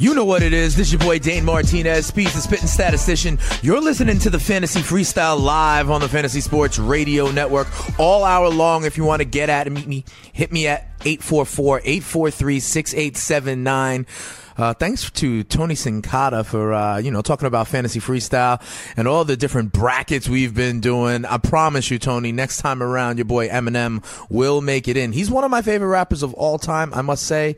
You know what it is. This is your boy Dane Martinez, Speeds the Spitting Statistician. You're listening to the Fantasy Freestyle live on the Fantasy Sports Radio Network all hour long. If you want to get at and meet me, hit me at 844-843-6879. Uh, thanks to Tony Sincata for uh, you know talking about fantasy freestyle and all the different brackets we've been doing. I promise you, Tony, next time around, your boy Eminem will make it in. He's one of my favorite rappers of all time, I must say.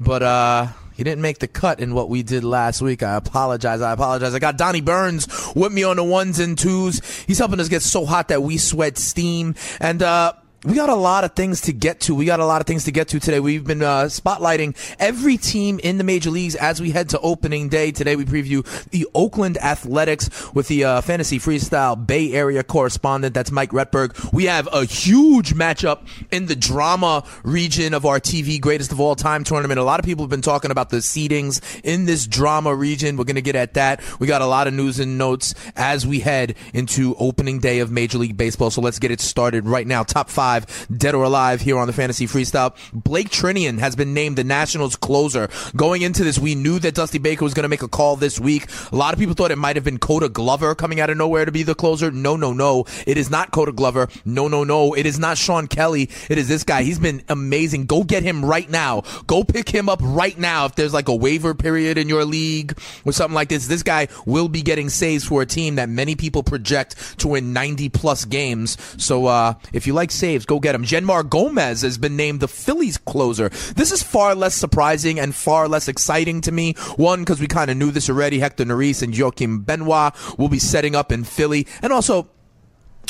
But uh, he didn't make the cut in what we did last week. I apologize. I apologize. I got Donnie Burns with me on the ones and twos. He's helping us get so hot that we sweat steam. And, uh, we got a lot of things to get to. We got a lot of things to get to today. We've been uh, spotlighting every team in the major leagues as we head to opening day. Today we preview the Oakland Athletics with the uh, fantasy freestyle Bay Area correspondent. That's Mike Retberg. We have a huge matchup in the drama region of our TV greatest of all time tournament. A lot of people have been talking about the seedings in this drama region. We're going to get at that. We got a lot of news and notes as we head into opening day of Major League Baseball. So let's get it started right now. Top five dead or alive here on the Fantasy Freestyle. Blake Treinen has been named the Nationals closer. Going into this, we knew that Dusty Baker was going to make a call this week. A lot of people thought it might have been Koda Glover coming out of nowhere to be the closer. No, no, no. It is not Koda Glover. No, no, no. It is not Shawn Kelley. It is this guy. He's been amazing. Go get him right now. Go pick him up right now. If there's like a waiver period in your league or something like this, this guy will be getting saves for a team that many people project to win 90 plus games. So uh, if you like saves, go get him. Jeanmar Gomez has been named the Phillies closer. This is far less surprising and far less exciting to me. One, because we kind of knew this already. Hector Neris and Joaquin Benoit will be setting up in Philly. And also,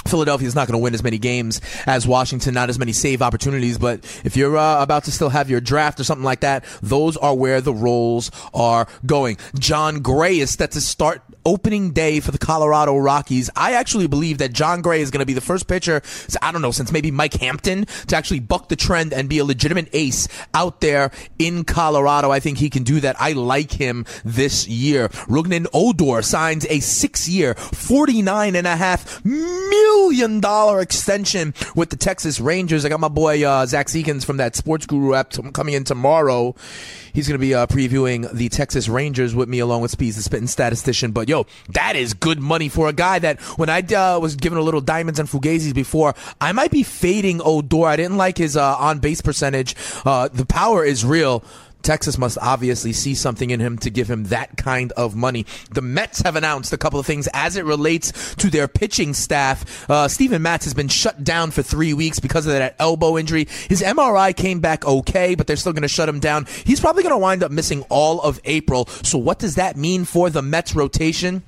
Philadelphia is not going to win as many games as Washington, not as many save opportunities. But if you're uh, about to still have your draft or something like that, those are where the roles are going. Jon Gray is set to start opening day for the Colorado Rockies. I actually believe that Jon Gray is going to be the first pitcher, I don't know, since maybe Mike Hampton to actually buck the trend and be a legitimate ace out there in Colorado. I think he can do that. I like him this year. Rougned Odor signs a six year, $49.5 million extension with the Texas Rangers. I got my boy uh, Zach Seekins from that Sports Guru app t- coming in tomorrow. He's going to be uh, previewing the Texas Rangers with me along with Speeds, the spitting statistician. But yo, that is good money for a guy that when I uh, was given a little diamonds and fugazis before, I might be fading Odor. I didn't like his uh, on base percentage. Uh, the power is real. Texas must obviously see something in him to give him that kind of money. The Mets have announced a couple of things as it relates to their pitching staff. Uh, Steven Matz has been shut down for three weeks because of that elbow injury. His MRI came back okay, but they're still going to shut him down. He's probably going to wind up missing all of April. So what does that mean for the Mets rotation?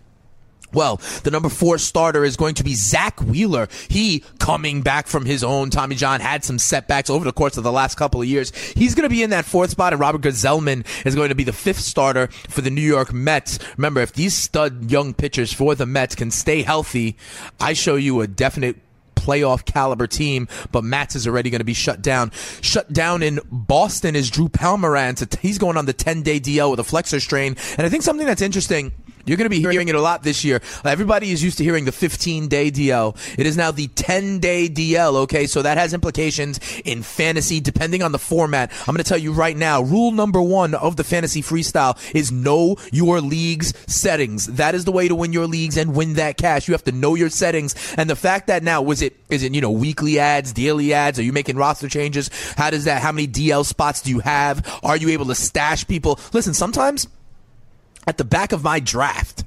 Well, the number four starter is going to be Zack Wheeler. He coming back from his own. Tommy John had some setbacks over the course of the last couple of years. He's going to be in that fourth spot, and Robert Gsellman is going to be the fifth starter for the New York Mets. Remember, if these stud young pitchers for the Mets can stay healthy, I show you a definite playoff caliber team, but Matz is already going to be shut down. Shut down in Boston is Drew Pomeranz. He's going on the 10 day DL with a flexor strain. And I think something that's interesting you're going to be hearing it a lot this year. Everybody is used to hearing the 15 day DL. It is now the 10 day DL, okay? So that has implications in fantasy depending on the format. I'm going to tell you right now rule number one of the fantasy freestyle is know your league's settings. That is the way to win your leagues and win that cash. You have to know your settings. And the fact that now, was it, is it, you know, weekly ads, daily ads? Are you making roster changes? How does that, how many DL spots do you have? Are you able to stash people? Listen, sometimes at the back of my draft,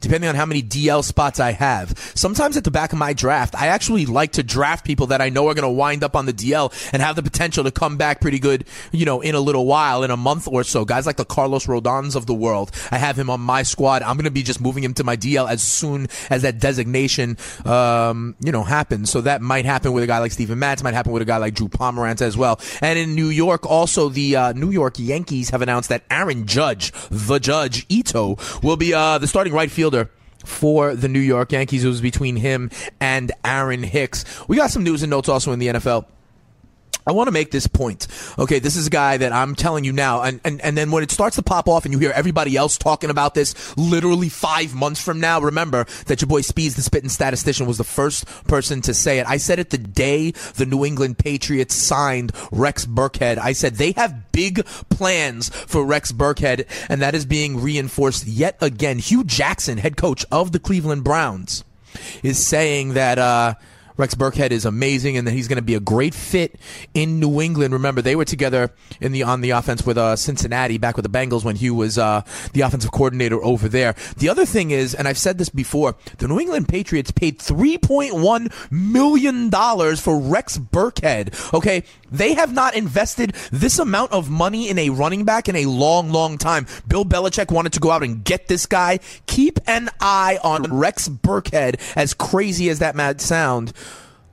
depending on how many DL spots I have. Sometimes at the back of my draft, I actually like to draft people that I know are going to wind up on the DL and have the potential to come back pretty good, you know, in a little while, in a month or so. Guys like the Carlos Rodons of the world. I have him on my squad. I'm going to be just moving him to my DL as soon as that designation, um, you know, happens. So that might happen with a guy like Steven Matz, might happen with a guy like Drew Pomeranz as well. And in New York, also the uh, New York Yankees have announced that Aaron Judge, the Judge Ito, will be uh, the starting right fielder for the New York Yankees. It was between him and Aaron Hicks. We got some news and notes also in the NFL. I want to make this point. Okay, this is a guy that I'm telling you now, and, and, and then when it starts to pop off and you hear everybody else talking about this literally five months from now, remember that your boy Speeds, the spitting statistician, was the first person to say it. I said it the day the New England Patriots signed Rex Burkhead. I said they have big plans for Rex Burkhead, and that is being reinforced yet again. Hue Jackson, head coach of the Cleveland Browns, is saying that, uh, Rex Burkhead is amazing, and that he's going to be a great fit in New England. Remember, they were together in the on the offense with uh, Cincinnati back with the Bengals when Hue was uh, the offensive coordinator over there. The other thing is, and I've said this before, the New England Patriots paid three point one million dollars for Rex Burkhead. Okay, they have not invested this amount of money in a running back in a long, long time. Bill Belichick wanted to go out and get this guy. Keep an eye on Rex Burkhead, as crazy as that might sound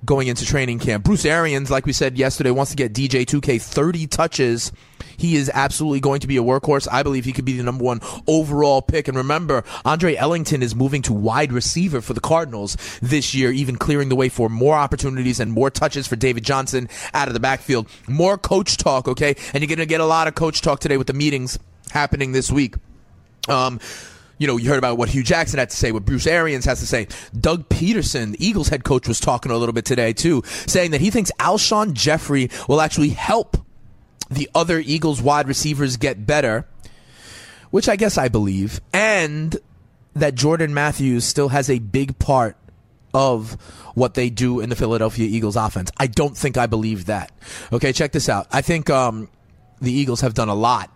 going into training camp. Bruce Arians, like we said yesterday, wants to get DJ 2K 30 touches. He is absolutely going to be a workhorse. I believe he could be the number one overall pick. And remember, Andre Ellington is moving to wide receiver for the Cardinals this year, even clearing the way for more opportunities and more touches for David Johnson out of the backfield. More coach talk, okay? And you're going to get a lot of coach talk today with the meetings happening this week. Um, you know, you heard about what Hue Jackson had to say, what Bruce Arians has to say. Doug Pederson, the Eagles head coach, was talking a little bit today, too, saying that he thinks Alshon Jeffery will actually help the other Eagles wide receivers get better, which I guess I believe, and that Jordan Matthews still has a big part of what they do in the Philadelphia Eagles offense. I don't think I believe that. Okay, check this out. I think um, the Eagles have done a lot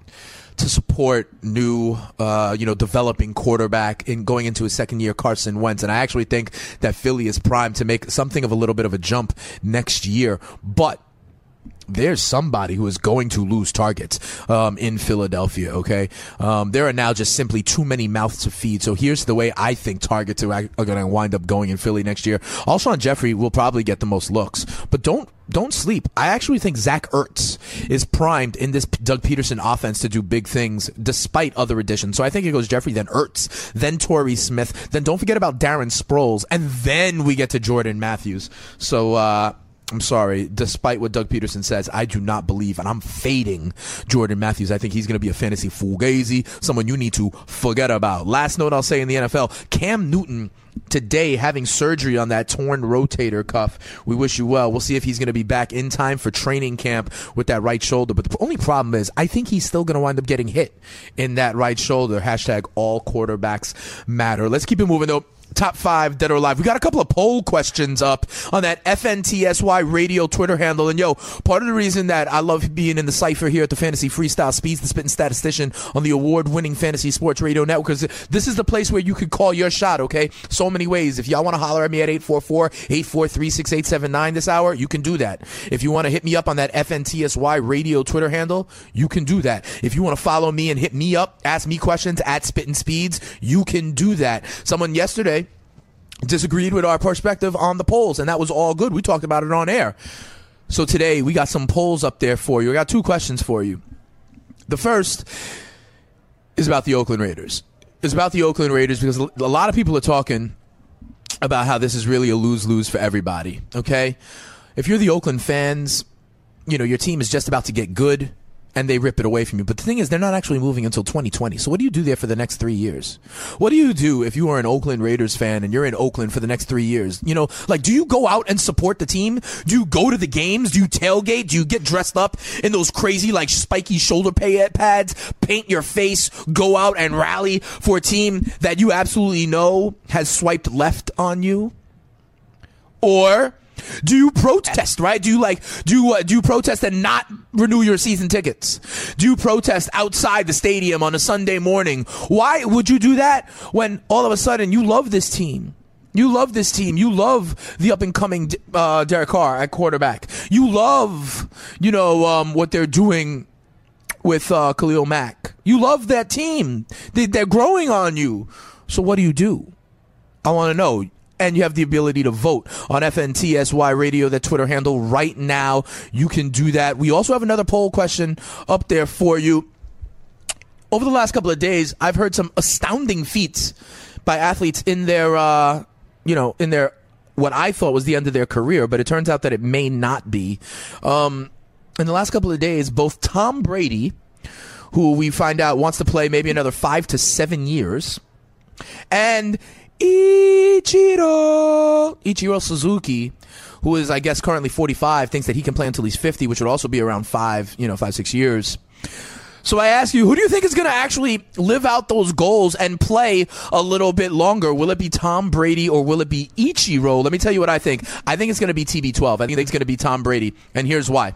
to support new, uh, you know, developing quarterback in going into his second year, Carson Wentz. And I actually think that Philly is primed to make something of a little bit of a jump next year. But there's somebody who is going to lose targets um, in Philadelphia. Okay, um, there are now just simply too many mouths to feed. So here's the way I think targets are, are going to wind up going in Philly next year. Alshon Jeffery will probably get the most looks, but don't don't sleep. I actually think Zach Ertz is primed in this Doug Pederson offense to do big things despite other additions. So I think it goes Jeffery, then Ertz, then Torrey Smith, then don't forget about Darren Sproles, and then we get to Jordan Matthews. So uh, I'm sorry. Despite what Doug Pederson says, I do not believe, and I'm fading Jordan Matthews. I think he's going to be a fantasy fugazi, someone you need to forget about. Last note I'll say in the NFL Cam Newton today having surgery on that torn rotator cuff. We wish you well. We'll see if he's going to be back in time for training camp with that right shoulder. But the only problem is, I think he's still going to wind up getting hit in that right shoulder. Hashtag all quarterbacks matter. Let's keep it moving though top five dead or alive. We got a couple of poll questions up on that FNTSY radio Twitter handle. And yo, part of the reason that I love being in the cipher here at the Fantasy Freestyle Speeds, the spitting statistician on the award winning Fantasy Sports Radio Network, because this is the place where you could call your shot, okay? So many ways. If y'all want to holler at me at 844 843 6879 this hour, you can do that. If you want to hit me up on that FNTSY radio Twitter handle, you can do that. If you want to follow me and hit me up, ask me questions at Spitting Speeds, you can do that. Someone yesterday disagreed with our perspective on the polls, and that was all good. We talked about it on air. So today we got some polls up there for you. I got two questions for you. The first is about the Oakland Raiders. It's about the Oakland Raiders because a lot of people are talking about how this is really a lose lose for everybody. Okay? If you're the Oakland fans, you know, your team is just about to get good and they rip it away from you. But the thing is, they're not actually moving until 2020. So what do you do there for the next three years? What do you do if you are an Oakland Raiders fan and you're in Oakland for the next three years? You know, like, do you go out and support the team? Do you go to the games? Do you tailgate? Do you get dressed up in those crazy, like, spiky shoulder pads, paint your face, go out and rally for a team that you absolutely know has swiped left on you? Or Do you protest, right? Do you like do uh, do you protest and not renew your season tickets? Do you protest outside the stadium on a Sunday morning? Why would you do that when all of a sudden you love this team? You love this team. You love the up and coming uh, Derek Carr at quarterback. You love, you know, um, what they're doing with uh, Khalil Mack. You love that team. They, they're growing on you. So what do you do? I want to know and you have the ability to vote on FNTSY Radio, that Twitter handle right now. You can do that. We also have another poll question up there for you. Over the last couple of days, I've heard some astounding feats by athletes in their, uh, you know, in their what I thought was the end of their career, but it turns out that it may not be. Um, in the last couple of days, both Tom Brady, who we find out wants to play maybe another five to seven years, and Ichiro Ichiro Suzuki, who is I guess currently 45, thinks that he can play until he's 50, which would also be around five, you know, five six years. So I ask you, who do you think is going to actually live out those goals and play a little bit longer? Will it be Tom Brady or will it be Ichiro? Let me tell you what I think. I think it's going to be TB12. I think it's going to be Tom Brady, and here's why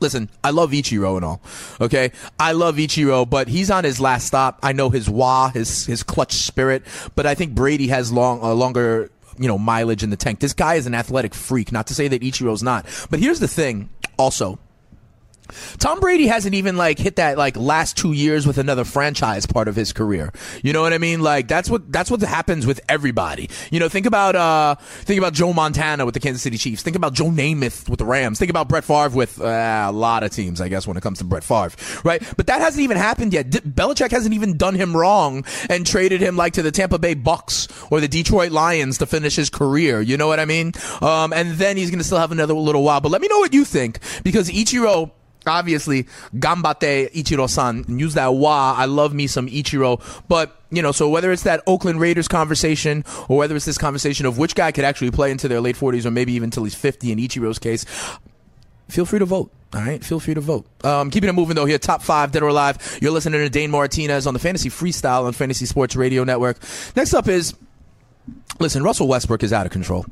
listen, I love Ichiro and all. Okay, I love Ichiro, but he's on his last stop. I know his wah, his his clutch spirit, but I think Brady has long a longer you know mileage in the tank. This guy is an athletic freak. Not to say that Ichiro's not, but here's the thing. Also, Tom Brady hasn't even like hit that like last two years with another franchise part of his career. You know what I mean? Like that's what that's what happens with everybody. You know, think about uh think about Joe Montana with the Kansas City Chiefs. Think about Joe Namath with the Rams. Think about Brett Favre with uh, a lot of teams, I guess, when it comes to Brett Favre, right? But that hasn't even happened yet. D- Belichick hasn't even done him wrong and traded him like to the Tampa Bay Bucks or the Detroit Lions to finish his career. You know what I mean? Um, and then he's going to still have another little while. But let me know what you think because Ichiro obviously gambate Ichiro-san use that wa. I love me some Ichiro, but you know, so whether it's that Oakland Raiders conversation or whether it's this conversation of which guy could actually play into their late 40s or maybe even until he's 50 in Ichiro's case, feel free to vote. All right, feel free to vote. Um, keeping it moving though here, top five dead or alive. You're listening to Dane Martinez on the Fantasy Freestyle on Fantasy Sports Radio Network. Next up is Listen, Russell Westbrook is out of control.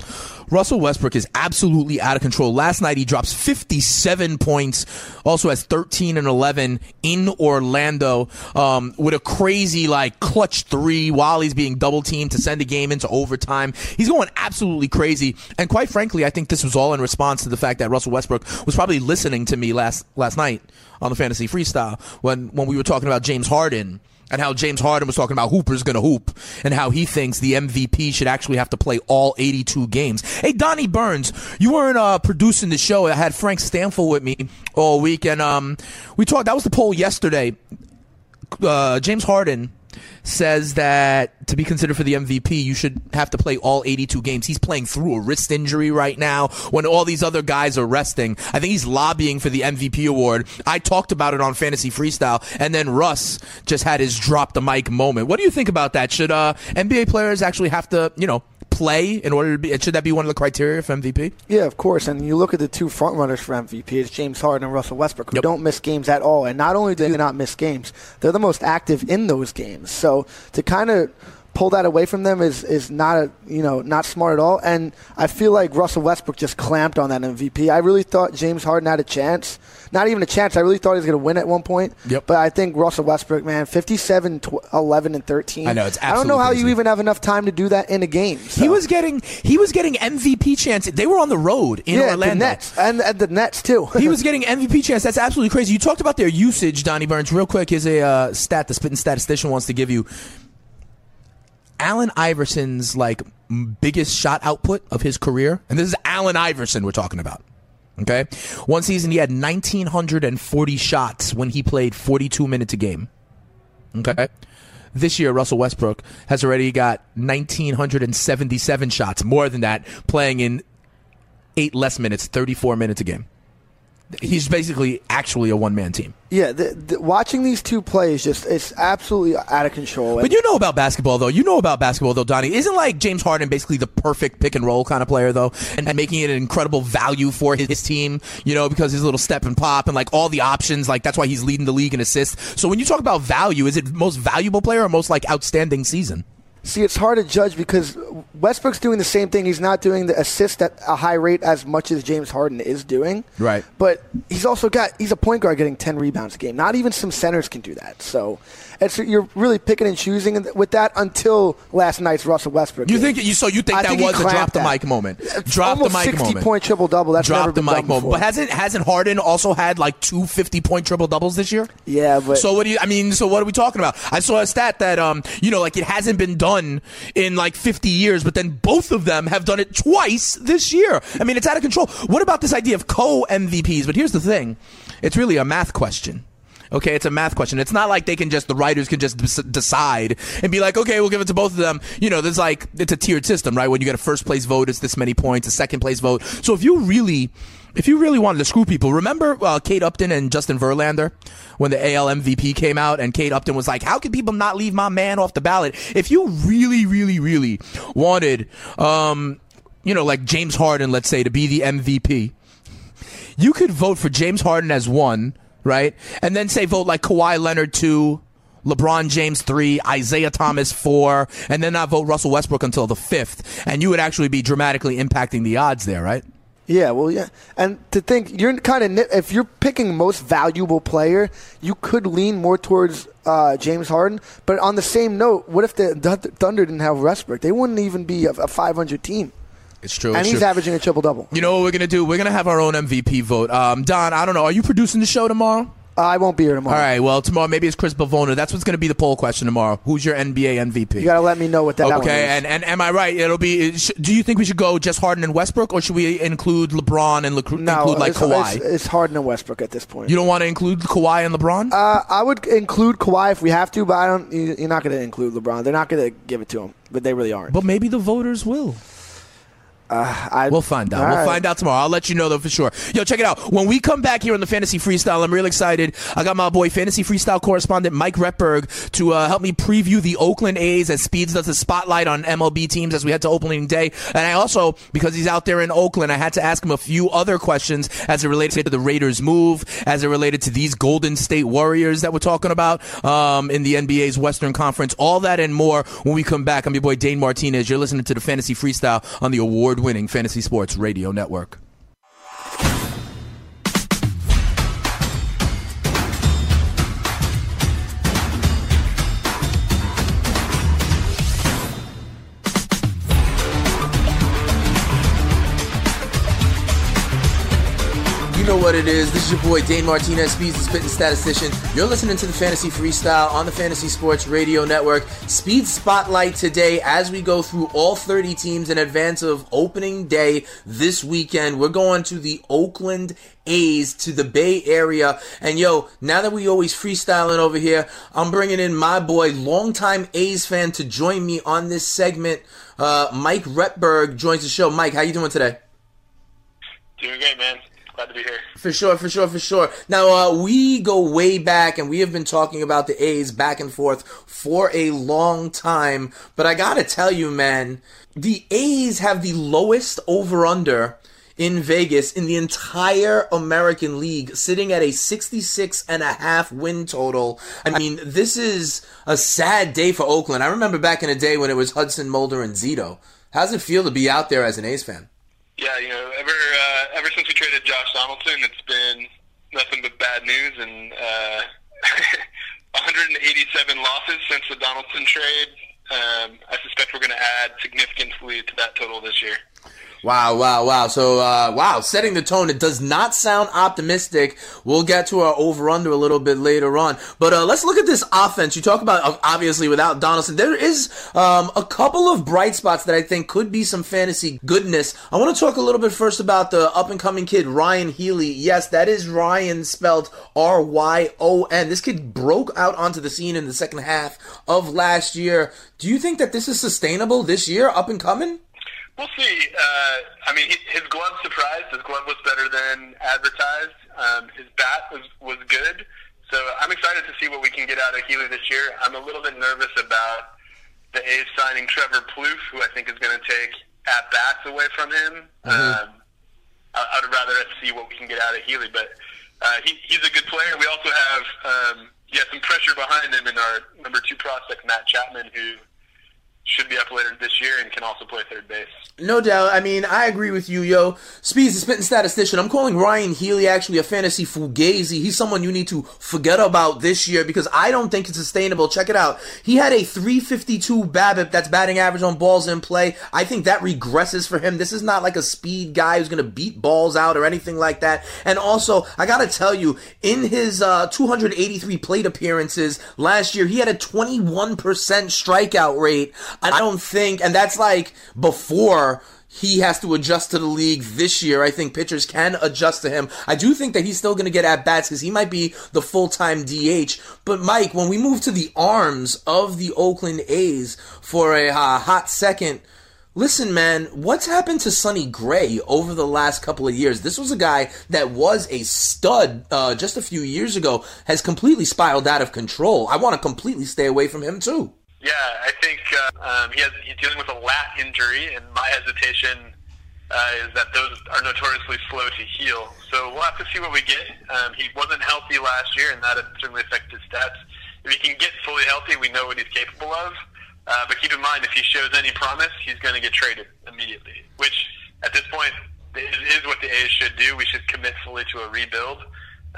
Russell Westbrook is absolutely out of control. Last night he drops 57 points, also has 13 and 11 in Orlando um, with a crazy like clutch three while he's being double teamed to send the game into overtime. He's going absolutely crazy, and quite frankly, I think this was all in response to the fact that Russell Westbrook was probably listening to me last last night on the Fantasy Freestyle when when we were talking about James Harden and how James Harden was talking about Hooper's going to hoop and how he thinks the MVP should actually have to play all 82 games. Hey, Donnie Burns, you weren't uh, producing the show. I had Frank Stanford with me all week, and um, we talked. That was the poll yesterday. Uh, James Harden says that to be considered for the MVP, you should have to play all 82 games. He's playing through a wrist injury right now when all these other guys are resting. I think he's lobbying for the MVP award. I talked about it on Fantasy Freestyle, and then Russ just had his drop the mic moment. What do you think about that? Should uh, NBA players actually have to, you know, play in order to be? Should that be one of the criteria for MVP? Yeah, of course. And you look at the two frontrunners for MVP, it's James Harden and Russell Westbrook, who yep. don't miss games at all. And not only do they not miss games, they're the most active in those games. So to kind of pull that away from them is is not a you know not smart at all. And I feel like Russell Westbrook just clamped on that MVP. I really thought James Harden had a chance. Not even a chance. I really thought he was going to win at one point. Yep. But I think Russell Westbrook, man, 57, 11, and 13. I know it's. I don't know how crazy. you even have enough time to do that in a game. So. He was getting he was getting MVP chance. They were on the road in yeah, Orlando. The Nets and, and the Nets too. he was getting MVP chance. That's absolutely crazy. You talked about their usage, Donnie Burns. Real quick, is a uh, stat the spitting statistician wants to give you. Allen Iverson's like biggest shot output of his career, and this is Allen Iverson we're talking about. Okay, one season he had 1940 shots when he played 42 minutes a game. Okay, this year Russell Westbrook has already got 1977 shots, more than that, playing in eight less minutes, 34 minutes a game he's basically actually a one man team. Yeah, the, the, watching these two plays just it's absolutely out of control. But you know about basketball though. You know about basketball though, Donnie. Isn't like James Harden basically the perfect pick and roll kind of player though, and, and making it an incredible value for his, his, team. You know because his little step and pop and like all the options. Like that's why he's leading the league in assists. So when you talk about value, is it most valuable player or most like outstanding season? See, it's hard to judge because Westbrook's doing the same thing. He's not doing the assist at a high rate as much as James Harden is doing. Right. But he's also got he's a point guard getting 10 rebounds a game. Not even some centers can do that. So it's you're really picking and choosing with that until last night's Russell Westbrook. You game. think you so you think I that think was a drop the mic moment? Drop the mic 60 moment. point triple double. That's Drop never the been mic done moment. before. But hasn't hasn't Harden also had like two 50 point triple doubles this year? Yeah, but So what do you? I mean, so what are we talking about? I saw a stat that um, you know, like it hasn't been done in like 50 years, but then both of them have done it twice this year. I mean, it's out of control. What about this idea of co MVPs? But here's the thing: it's really a math question. Okay, it's a math question. It's not like they can just the writers can just decide and be like, okay, we'll give it to both of them. You know, there's like it's a tiered system, right? When you get a first place vote, it's this many points. A second place vote. So if you really, if you really wanted to screw people, remember uh, Kate Upton and Justin Verlander when the AL MVP came out, and Kate Upton was like, "How can people not leave my man off the ballot?" If you really, really, really wanted, um, you know, like James Harden, let's say, to be the MVP, you could vote for James Harden as one, right? And then say vote like Kawhi Leonard two, LeBron James three, Isaiah Thomas four, and then not vote Russell Westbrook until the fifth. And you would actually be dramatically impacting the odds there, right? Yeah, well, yeah, and to think you're kind of if you're picking most valuable player, you could lean more towards uh, James Harden. But on the same note, what if the Thunder didn't have Westbrook? They wouldn't even be a, a 500 team, It's true. and it's he's true. averaging a triple double. You know what we're gonna do? We're gonna have our own MVP vote. Um, Don, I don't know. Are you producing the show tomorrow? Uh, I won't be here tomorrow. All right. Well, tomorrow maybe it's Chris Bavona. That's what's gonna be the poll question tomorrow. Who's your NBA MVP? You got to let me know what that Okay, is. and, and am I right? It'll be. sh- Do you think we should go just Harden and Westbrook, or should we include LeBron and Lecru- no, include like it's, Kawhi? It's, it's Harden and Westbrook at this point. you don't want to include Kawhi and LeBron? uh, I would include Kawhi if we have to, but I don't. you- You're not going to include LeBron. They're not going to give it to him, but they really aren't. but maybe the voters will. I, We'll find out. We'll right. find out tomorrow. I'll let you know though for sure. Yo, check it out. When we come back here on the Fantasy Freestyle, I'm real excited. I got my boy Fantasy Freestyle correspondent Mike Repberg to uh, help me preview the Oakland A's as Speeds does a spotlight on MLB teams as we head to opening day. And I also, because he's out there in Oakland, I had to ask him a few other questions as it related to the Raiders' move, as it related to these Golden State Warriors that we're talking about um, in the NBA's Western Conference. All that and more when we come back. I'm your boy Dane Martinez. You're listening to the Fantasy Freestyle on the award-winning Fantasy Sports Radio Network. Know what it is. This is your boy Dane Martinez, Speeds the Spitting Statistician. You're listening to the Fantasy Freestyle on the Fantasy Sports Radio Network. Speed Spotlight today as we go through all 30 teams in advance of opening day this weekend. We're going to the Oakland A's to the Bay Area. And yo, now that we always freestyling over here, I'm bringing in my boy, longtime A's fan, to join me on this segment. Uh, Mike Retberg joins the show. Mike, how you doing today? Doing great, man. Glad to be here. For sure, for sure, for sure. Now, uh, we go way back and we have been talking about the A's back and forth for a long time. But I gotta tell you, man, the A's have the lowest over under in Vegas in the entire American League, sitting at a 66 and a half win total. I mean, this is a sad day for Oakland. I remember back in the day when it was Hudson, Mulder, and Zito. How's it feel to be out there as an A's fan? Yeah, you know, ever uh, ever since we traded Josh Donaldson, it's been nothing but bad news, and uh, 187 losses since the Donaldson trade. Um, I suspect we're going to add significantly to that total this year. Wow, wow, wow. So, uh, wow, setting the tone. It does not sound optimistic. We'll get to our over under a little bit later on. But uh, let's look at this offense. You talk about, obviously, without Donaldson, there is um, a couple of bright spots that I think could be some fantasy goodness. I want to talk a little bit first about the up and coming kid, Ryon Healy. Yes, that is Ryan spelled R Y O N. This kid broke out onto the scene in the second half of last year. Do you think that this is sustainable this year, up and coming? We'll see. Uh, I mean, he- his glove surprised. His glove was better than advertised. Um, his bat was was good. So I'm excited to see what we can get out of Healy this year. I'm a little bit nervous about the A's signing Trevor Plouffe, who I think is going to take at bats away from him. Um, I, I'd rather see what we can get out of Healy, but uh, he, he's a good player. We also have um, yeah some pressure behind him in our number two prospect Matt Chapman, who should be up later this year and can also play third base. No doubt. I mean, I agree with you, yo. Speeds, the spitting statistician. I'm calling Ryon Healy actually a fantasy fugazi. He's someone you need to forget about this year because I don't think it's sustainable. Check it out. He had a 352 BABIP that's batting average on balls in play. I think that regresses for him. This is not like a speed guy who's going to beat balls out or anything like that. And also, I got to tell you, in his uh, 283 plate appearances last year, he had a 21% strikeout rate. I don't think, and that's like before he has to adjust to the league this year. I think pitchers can adjust to him. I do think that he's still going to get at bats because he might be the full time DH. But Mike, when we move to the arms of the Oakland A's for a uh, hot second, listen, man, what's happened to Sonny Gray over the last couple of years? This was a guy that was a stud uh, just a few years ago, has completely spiraled out of control. I want to completely stay away from him too. Yeah, I think uh, um, he has, he's dealing with a lat injury, and my hesitation uh, is that those are notoriously slow to heal. So we'll have to see what we get. Um, he wasn't healthy last year, and that certainly affected his stats. If he can get fully healthy, we know what he's capable of. Uh, but keep in mind, if he shows any promise, he's going to get traded immediately. Which, at this point, is what the A's should do. We should commit fully to a rebuild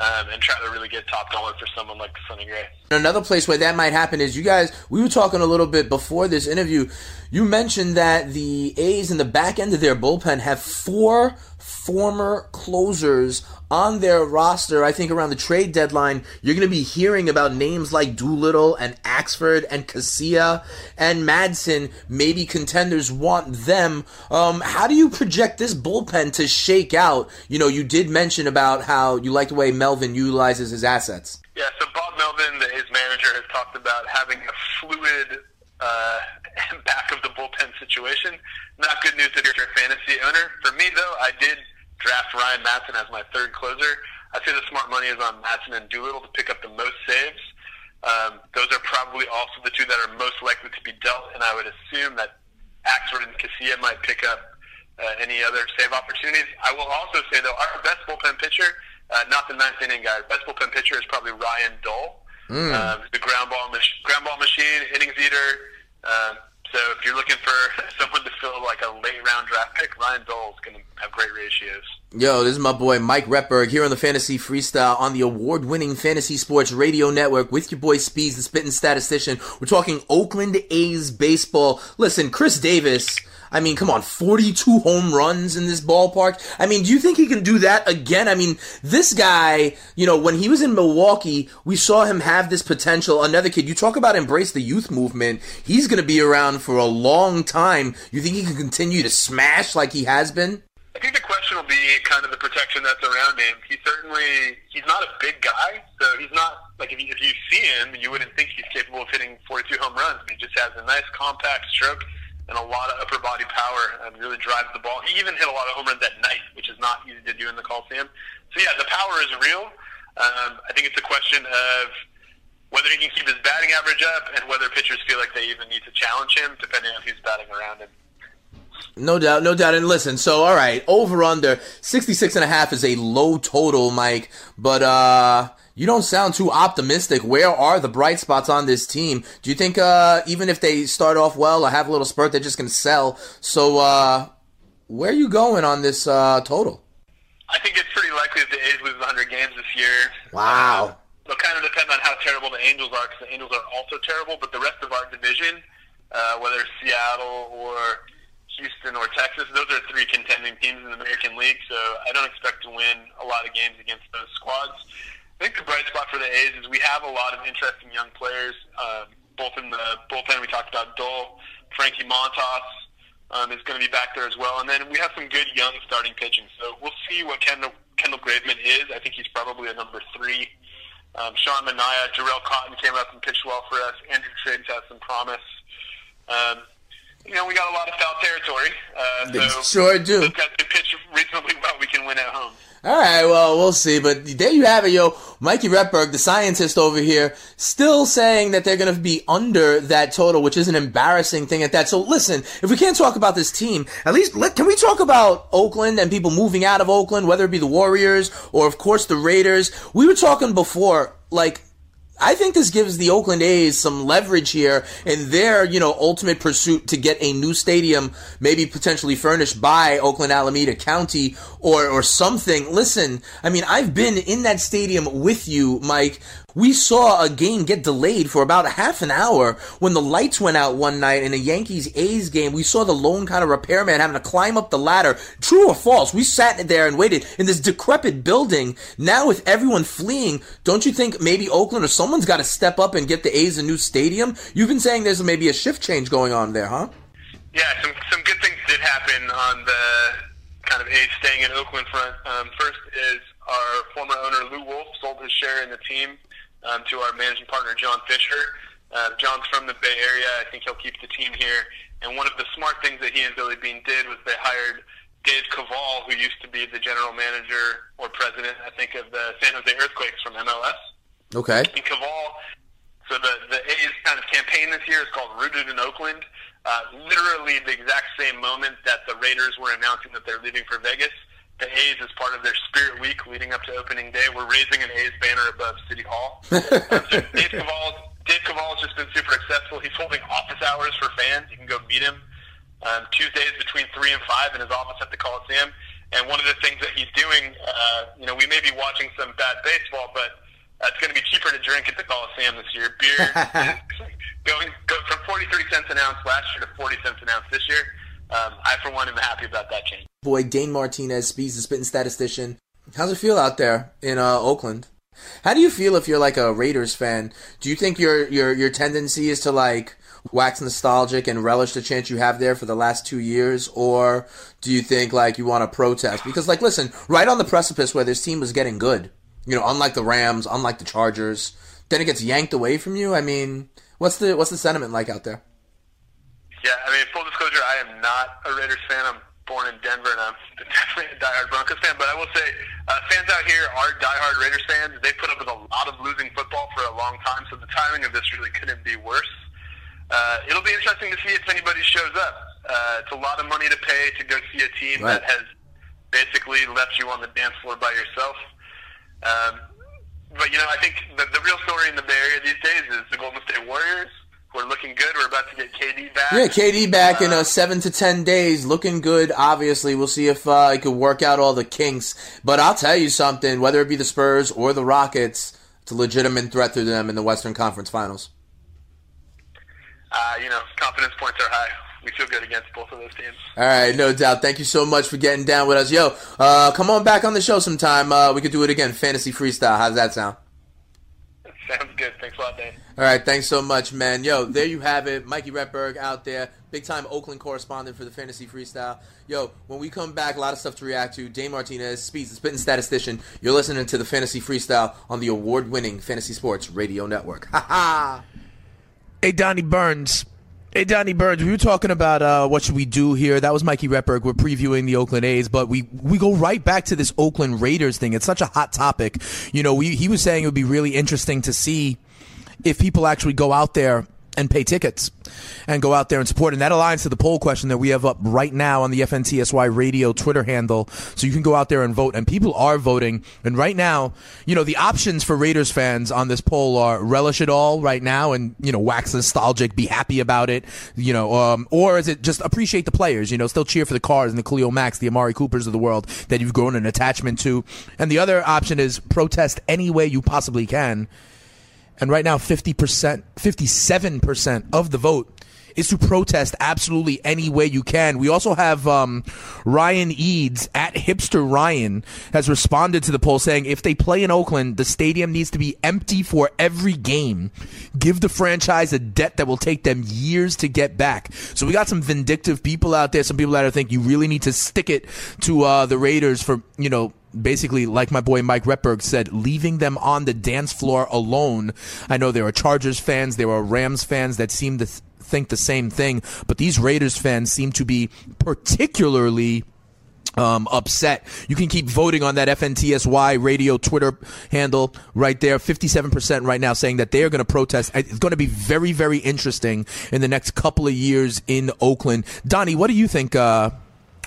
um, and try to really get top dollar for someone like Sonny Gray. Another place where that might happen is you guys. We were talking a little bit before this interview. You mentioned that the A's in the back end of their bullpen have four former closers on their roster. I think around the trade deadline, you're going to be hearing about names like Doolittle and Axford and Casilla and Madson. Maybe contenders want them. Um, how do you project this bullpen to shake out? You know, you did mention about how you like the way Melvin utilizes his assets. Yeah, so Bob Melvin, his manager, has talked about having a fluid uh, back of the bullpen situation. Not good news if you're a fantasy owner. For me, though, I did draft Ryan Madson as my third closer. I'd say the smart money is on Madson and Doolittle to pick up the most saves. Um, those are probably also the two that are most likely to be dealt, and I would assume that Axford and Casilla might pick up uh, any other save opportunities. I will also say, though, our best bullpen pitcher, uh, not the ninth inning guy, best bullpen pitcher is probably Ryan Dull. Mm. Uh, the ground ball, mach- ground ball machine, innings eater. Uh, so if you're looking for someone to fill like a late round draft pick, Ryan Dull is going to have great ratios. Yo, this is my boy Mike Repberg here on the Fantasy Freestyle on the award winning Fantasy Sports Radio Network with your boy Speeds, the spitting statistician. We're talking Oakland A's baseball. Listen, Khris Davis I mean, come on, 42 home runs in this ballpark. I mean, do you think he can do that again? I mean, this guy, you know, when he was in Milwaukee, we saw him have this potential. Another kid, you talk about embrace the youth movement. He's going to be around for a long time. You think he can continue to smash like he has been? I think the question will be kind of the protection that's around him. He certainly he's not a big guy, so he's not like if you, if you see him, you wouldn't think he's capable of hitting 42 home runs. But He just has a nice compact stroke and a lot of upper body power and really drives the ball. He even hit a lot of home runs at night, which is not easy to do in the Coliseum. So yeah, the power is real. Um, I think it's a question of whether he can keep his batting average up and whether pitchers feel like they even need to challenge him, depending on who's batting around him. No doubt, no doubt. And listen, so all right, over under 66 and a half is a low total, Mike, but uh you don't sound too optimistic. Where are the bright spots on this team? Do you think uh, even if they start off well or have a little spurt, they're just going to sell? So uh, where are you going on this uh, total? I think it's pretty likely that the A's lose 100 games this year. Wow. it'll kind of depend on how terrible the Angels are because the Angels are also terrible, but the rest of our division, uh, whether it's Seattle or Houston or Texas, those are three contending teams in the American League, so I don't expect to win a lot of games against those squads. I think the bright spot for the A's is we have a lot of interesting young players, um, both in the bullpen. We talked about Dull, Frankie Montas um, is going to be back there as well, and then we have some good young starting pitching. So we'll see what Kendall, Kendall Graveman is. I think he's probably a number three. Um, Sean Manaea, Jharel Cotton came up and pitched well for us. Andrew Triggs has some promise. Um, you know, we got a lot of foul territory. Uh, they so sure do. Those guys can pitch reasonably well. We can win at home. All right, well, we'll see. But there you have it, yo. Mikey Repberg, the scientist over here, still saying that they're going to be under that total, which is an embarrassing thing at that. So listen, if we can't talk about this team, at least let, can we talk about Oakland and people moving out of Oakland, whether it be the Warriors or, of course, the Raiders? We were talking before, like, I think this gives the Oakland A's some leverage here in their, you know, ultimate pursuit to get a new stadium, maybe potentially furnished by Oakland Alameda County or, or something. Listen, I mean, I've been in that stadium with you, Mike. We saw a game get delayed for about a half an hour when the lights went out one night in a Yankees A's game. We saw the lone kind of repairman having to climb up the ladder. True or false? We sat there and waited in this decrepit building. Now with everyone fleeing, don't you think maybe Oakland or someone's got to step up and get the A's a new stadium? You've been saying there's maybe a shift change going on there, huh? Yeah, some some good things did happen on the kind of A's staying in Oakland front. Um, first is our former owner Lou Wolf sold his share in the team um, to our managing partner John Fisher. Uh, John's from the Bay Area. I think he'll keep the team here. And one of the smart things that he and Billy Beane did was they hired Dave Kaval, who used to be the general manager or president, I think, of the San Jose Earthquakes from MLS. Okay. And Kaval, so the, the A's kind of campaign this year is called Rooted in Oakland. Uh, literally the exact same moment that the Raiders were announcing that they're leaving for Vegas, the A's, as part of their Spirit Week leading up to opening day, We're raising an A's banner above City Hall. um, so Dave Kaval, Dave just been super successful. He's holding office hours for fans. You can go meet him um, Tuesdays between three and five in his office at the Coliseum. And one of the things that he's doing, uh, you know, we may be watching some bad baseball, but uh, it's going to be cheaper to drink at the Coliseum this year. Beer going go from 43 cents an ounce last year to 40 cents an ounce this year. Um, I, for one, am happy about that change. Boy, Dane Martinez, Speeds the Spitting Statistician. How's it feel out there in uh, Oakland? How do you feel if you're like a Raiders fan? Do you think your your your tendency is to like wax nostalgic and relish the chance you have there for the last two years, or do you think like you want to protest? Because like, listen, right on the precipice where this team was getting good, you know, unlike the Rams, unlike the Chargers, then it gets yanked away from you. I mean, what's the what's the sentiment like out there? Yeah, I mean, full disclosure, I am not a Raiders fan. I'm born in Denver, and I'm definitely a diehard Broncos fan. But I will say, uh, fans out here are diehard Raiders fans. They put up with a lot of losing football for a long time, so the timing of this really couldn't be worse. Uh, it'll be interesting to see if anybody shows up. Uh, it's a lot of money to pay to go see a team Right. that has basically left you on the dance floor by yourself. Um, but you know, I think the, the real story in the Bay Area these days is the Golden State Warriors. Who are looking good. We're about to get KD back. Yeah, KD back in uh, seven to ten days, looking good. Obviously, we'll see if uh, he could work out all the kinks. But I'll tell you something: whether it be the Spurs or the Rockets, it's a legitimate threat to them in the Western Conference Finals. Uh, you know, confidence points are high. We feel good against both of those teams. All right, no doubt. Thank you so much for getting down with us, yo. Uh, come on back on the show sometime. Uh, we could do it again, fantasy freestyle. How's that sound? Sounds good. Thanks a lot, Dane. All right, thanks so much, man. Yo, there you have it. Mikey Retberg out there, big time Oakland correspondent for the Fantasy Freestyle. Yo, when we come back, a lot of stuff to react to. Dane Martinez, Speeds, the spitting statistician. You're listening to the Fantasy Freestyle on the award winning Fantasy Sports Radio Network. Ha ha! Hey, Donnie Burns. Hey, Donnie Burns, we were talking about uh, what should we do here. That was Mikey Repberg. We're previewing the Oakland A's, but we, we go right back to this Oakland Raiders thing. It's such a hot topic. You know, we, he was saying it would be really interesting to see if people actually go out there and pay tickets and go out there and support. And that aligns to the poll question that we have up right now on the FNTSY radio Twitter handle. So you can go out there and vote. And people are voting. And right now, you know, the options for Raiders fans on this poll are relish it all right now and, you know, wax nostalgic, be happy about it, you know, um, or is it just appreciate the players, you know, still cheer for the Carrs and the Khalil Macks, the Amari Coopers of the world that you've grown an attachment to. And the other option is protest any way you possibly can. And right now, 50%, 57% of the vote is to protest absolutely any way you can. We also have um, Ryan Eads at Hipster Ryan has responded to the poll saying if they play in Oakland, the stadium needs to be empty for every game. Give the franchise a debt that will take them years to get back. So we got some vindictive people out there, some people that I think you really need to stick it to uh, the Raiders for, you know, basically, like my boy Mike Retberg said, leaving them on the dance floor alone. I know there are Chargers fans, there are Rams fans that seem to th- think the same thing, but these Raiders fans seem to be particularly. Um, upset. You can keep voting on that FNTSY radio Twitter handle right there. 57% right now saying that they are going to protest. It's going to be very, very interesting in the next couple of years in Oakland. Donnie, what do you think, uh,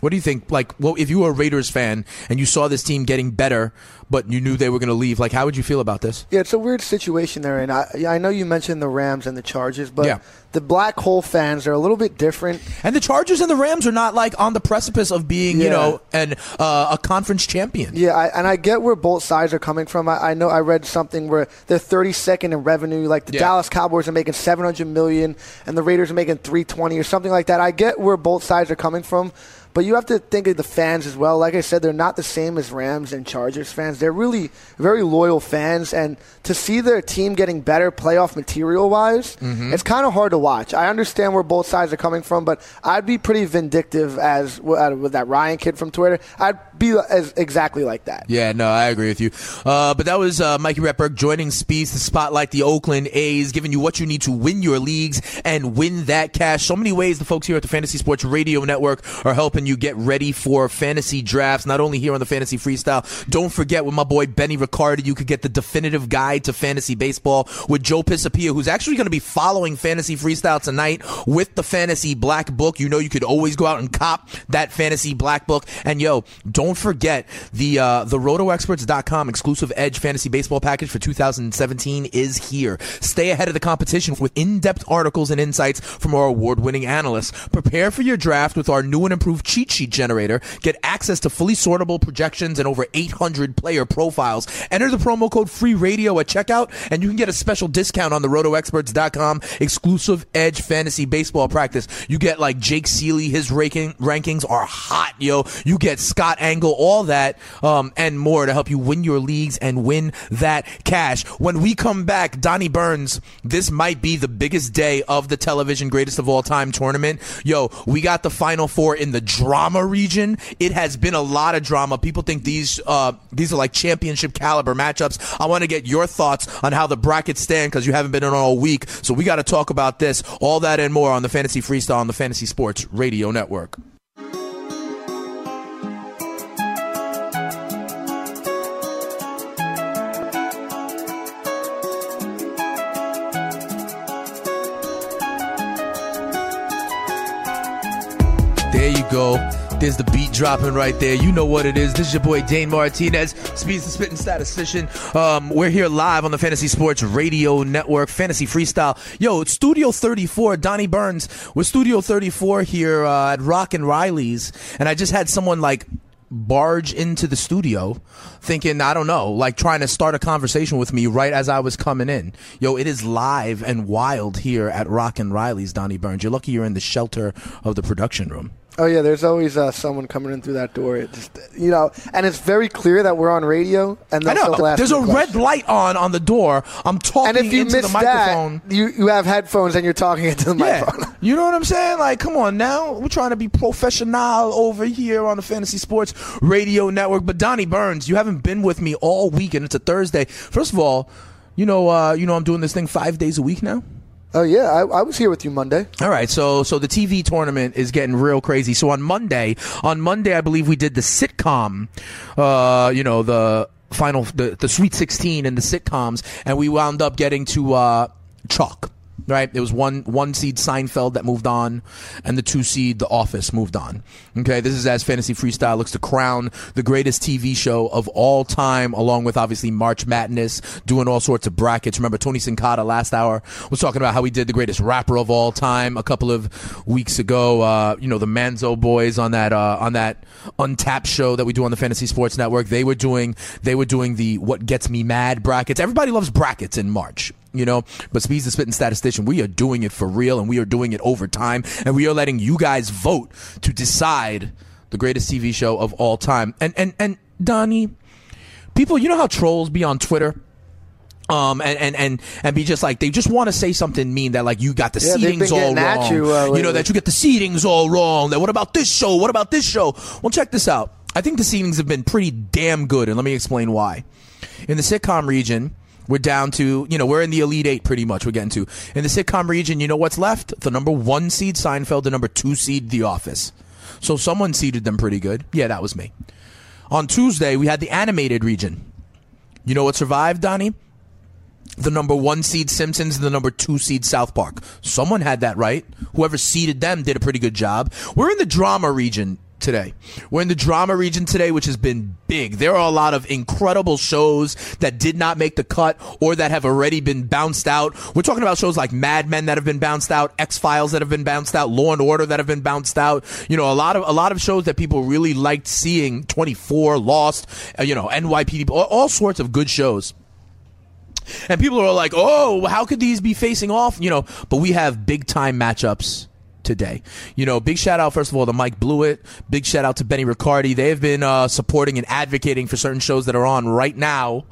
What do you think? Like, well, if you were a Raiders fan and you saw this team getting better, but you knew they were going to leave, like, how would you feel about this? Yeah, it's a weird situation they're in. I, I know you mentioned the Rams and the Chargers, but Yeah. the black hole fans are a little bit different. And the Chargers and the Rams are not like on the precipice of being, you know, an uh, a conference champion. Yeah, I, and I get where both sides are coming from. I, I know I read something where they're 32nd in revenue. Like the Yeah. Dallas Cowboys are making 700 million, and the Raiders are making 320 or something like that. I get where both sides are coming from, but you have to think of the fans as well. Like I said, they're not the same as Rams and Chargers fans. They're really very loyal fans, and to see their team getting better playoff material wise, Mm-hmm. it's kind of hard to watch. I understand where both sides are coming from, but I'd be pretty vindictive as uh, with that Ryan kid from Twitter. I'd be as exactly like that. Yeah, no, I agree with you. Uh, but that was uh, Mikey Repberg joining Speeds to spotlight the Oakland A's, giving you what you need to win your leagues and win that cash. So many ways the folks here at the Fantasy Sports Radio Network are helping you get ready for fantasy drafts, not only here on the Fantasy Freestyle. Don't forget with my boy Benny Riccardi, you could get the definitive guide to fantasy baseball with Joe Pisapia, who's actually going to be following Fantasy Freestyle tonight with the Fantasy Black Book. You know, you could always go out and cop that Fantasy Black Book. And yo, don't forget the uh, the RotoExperts.com exclusive Edge Fantasy Baseball package for 2017 is here. Stay ahead of the competition with in-depth articles and insights from our award-winning analysts. Prepare for your draft with our new and improved cheat sheet generator. Get access to fully sortable projections and over 800 player profiles. Enter the promo code Free Radio at checkout, and you can get a special discount on the RotoExperts.com exclusive Edge Fantasy Baseball practice. You get like Jake Ciely, his ranking rankings are hot, yo. You get Scott Engel, all that, um, and more to help you win your leagues and win that cash. When we come back, Donnie Burns, this might be the biggest day of the television greatest of all time tournament. Yo, we got the final four in the drama region. It has been a lot of drama. People think these uh, these are like championship caliber matchups. I want to get your thoughts on how the brackets stand because you haven't been in all week. So we got to talk about this, all that and more on the Fantasy Freestyle on the Fantasy Sports Radio Network. There you go. There's the beat dropping right there. You know what it is. This is your boy Dane Martinez, Speeds the Spitting Statistician. Um, we're here live on the Fantasy Sports Radio Network, Fantasy Freestyle. Yo, it's Studio 34, Donnie Burns. We're Studio 34 here uh, at Rock and Riley's, and I just had someone like barge into the studio thinking, I don't know, like trying to start a conversation with me right as I was coming in. Yo, it is live and wild here at Rock and Riley's, Donnie Burns. You're lucky you're in the shelter of the production room. Oh yeah, there's always uh, someone coming in through that door. It just you know, and it's very clear that we're on radio, and I know. There's a questions. red light on on the door. I'm talking And if you into miss the microphone. that, you you have headphones and you're talking into the Yeah, microphone. you know what I'm saying? Like, come on now. We're trying to be professional over here on the Fantasy Sports Radio Network. But Donnie Burns, you haven't been with me all week, and it's a Thursday. First of all, you know, uh, you know, I'm doing this thing five days a week now. Oh yeah, I, I was here with you Monday. All right, so so the TV tournament is getting real crazy. So on Monday, on Monday, I believe we did the sitcom, uh, you know, the final, the the Sweet Sixteen and the sitcoms, and we wound up getting to uh, Chalk. Right, it was one one seed Seinfeld that moved on, and the two seed The Office moved on. Okay, this is as Fantasy Freestyle looks to crown the greatest TV show of all time, along with obviously March Madness, doing all sorts of brackets. Remember Tony Sincata last hour was talking about how he did the greatest rapper of all time a couple of weeks ago. Uh, you know the Manzo Boys on that uh, on that Untapped show that we do on the Fantasy Sports Network. They were doing they were doing the What Gets Me Mad brackets. Everybody loves brackets in March you know. But Speed's the Spitting Statistician, we are doing it for real and we are doing it over time and we are letting you guys vote to decide the greatest TV show of all time. And and and Donnie, people, you know how trolls be on Twitter? Um and, and and and be just like they just want to say something mean that like you got the Yeah, seedings all wrong. you, uh, you know that you get the seedings all wrong. That what about this show? What about this show? Well, check this out. I think the seedings have been pretty damn good, and let me explain why. In the sitcom region, we're down to, you know, we're in the Elite Eight pretty much. We're getting to. In the sitcom region, you know what's left? The number one seed Seinfeld, the number two seed The Office. So someone seeded them pretty good. Yeah, that was me. On Tuesday, we had the animated region. You know what survived, Donnie? The number one seed Simpsons and the number two seed South Park. Someone had that right. Whoever seeded them did a pretty good job. We're in the drama region. Today. We're in the drama region today, which has been big. There are a lot of incredible shows that did not make the cut or that have already been bounced out. We're talking about shows like Mad Men that have been bounced out, X Files that have been bounced out, Law and Order that have been bounced out. You know, a lot of a lot of shows that people really liked seeing. Twenty Four, Lost, uh, you know, NYPD, all, all sorts of good shows. And people are like, "Oh, how could these be facing off?" You know, but we have big time matchups today. You know, big shout out first of all to Mike Blewett. Big shout out to Benny Riccardi. They have been uh, supporting and advocating for certain shows that are on right now.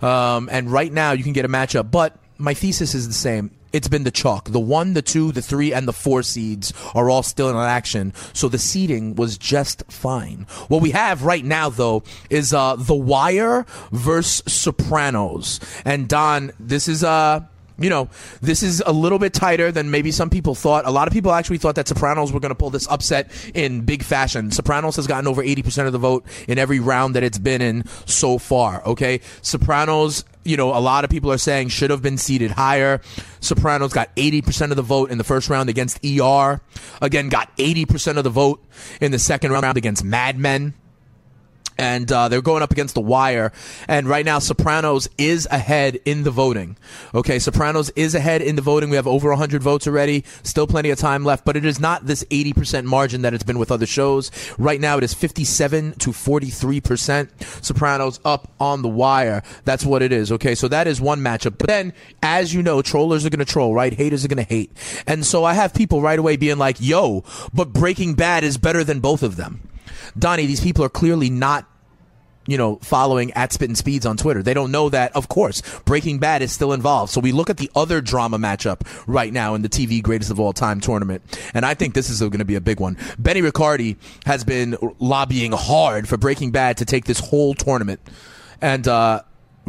Um, and right now you can get a matchup, but my thesis is the same. It's been the chalk. The one, the two, the three, and the four seeds are all still in action. So the seeding was just fine. What we have right now, though, is uh, The Wire versus Sopranos. And Don, this is uh you know, this is a little bit tighter than maybe some people thought. A lot of people actually thought that Sopranos were going to pull this upset in big fashion. Sopranos has gotten over 80% of the vote in every round that it's been in so far, okay? Sopranos you know, a lot of people are saying should have been seated higher. Sopranos got 80% of the vote in the first round against ER. Again, got 80% of the vote in the second round against Mad Men and uh, they're going up against the wire. And right now, Sopranos is ahead in the voting. Okay, Sopranos is ahead in the voting. We have over 100 votes already. Still plenty of time left, but it is not this 80% margin that it's been with other shows. Right now, it is 57 to 43%. Sopranos up on the wire. That's what it is. Okay, so that is one matchup. But then, as you know, trollers are going to troll, right? Haters are going to hate. And so I have people right away being like, yo, but Breaking Bad is better than both of them. Donnie, these people are clearly not you know, following at Spittin' Speeds on Twitter. They don't know that, of course, Breaking Bad is still involved. So we look at the other drama matchup right now in the TV Greatest of All Time tournament, and I think this is going to be a big one. Benny Riccardi has been lobbying hard for Breaking Bad to take this whole tournament, and uh,